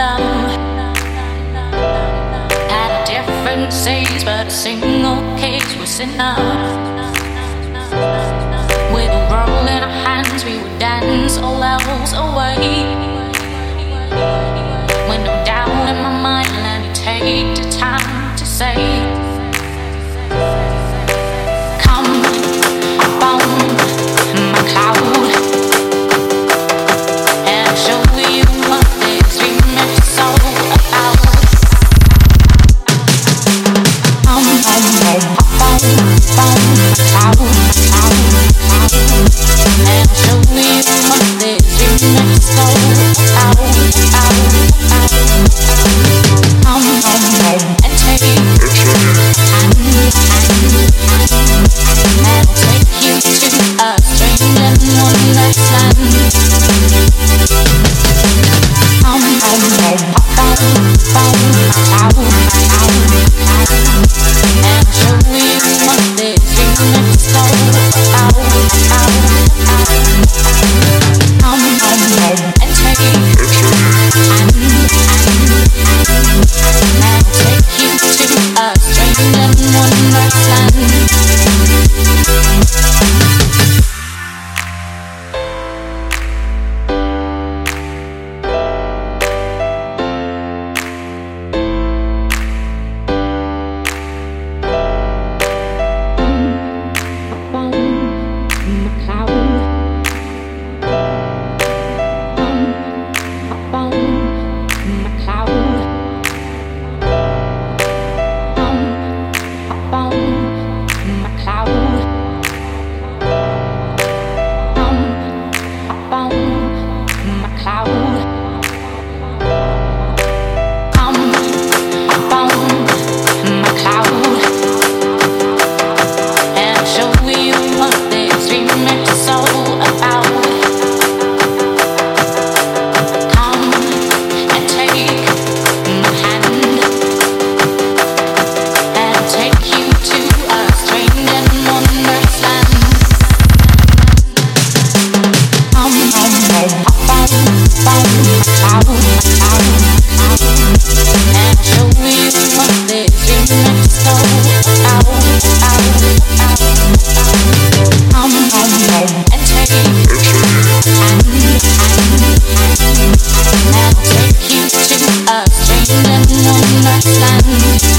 love. Had a different days, but a single case was enough. With a roll in our hands, we would dance all else away. When I'm down in my mind, let me take the time to say. Thank Thank you.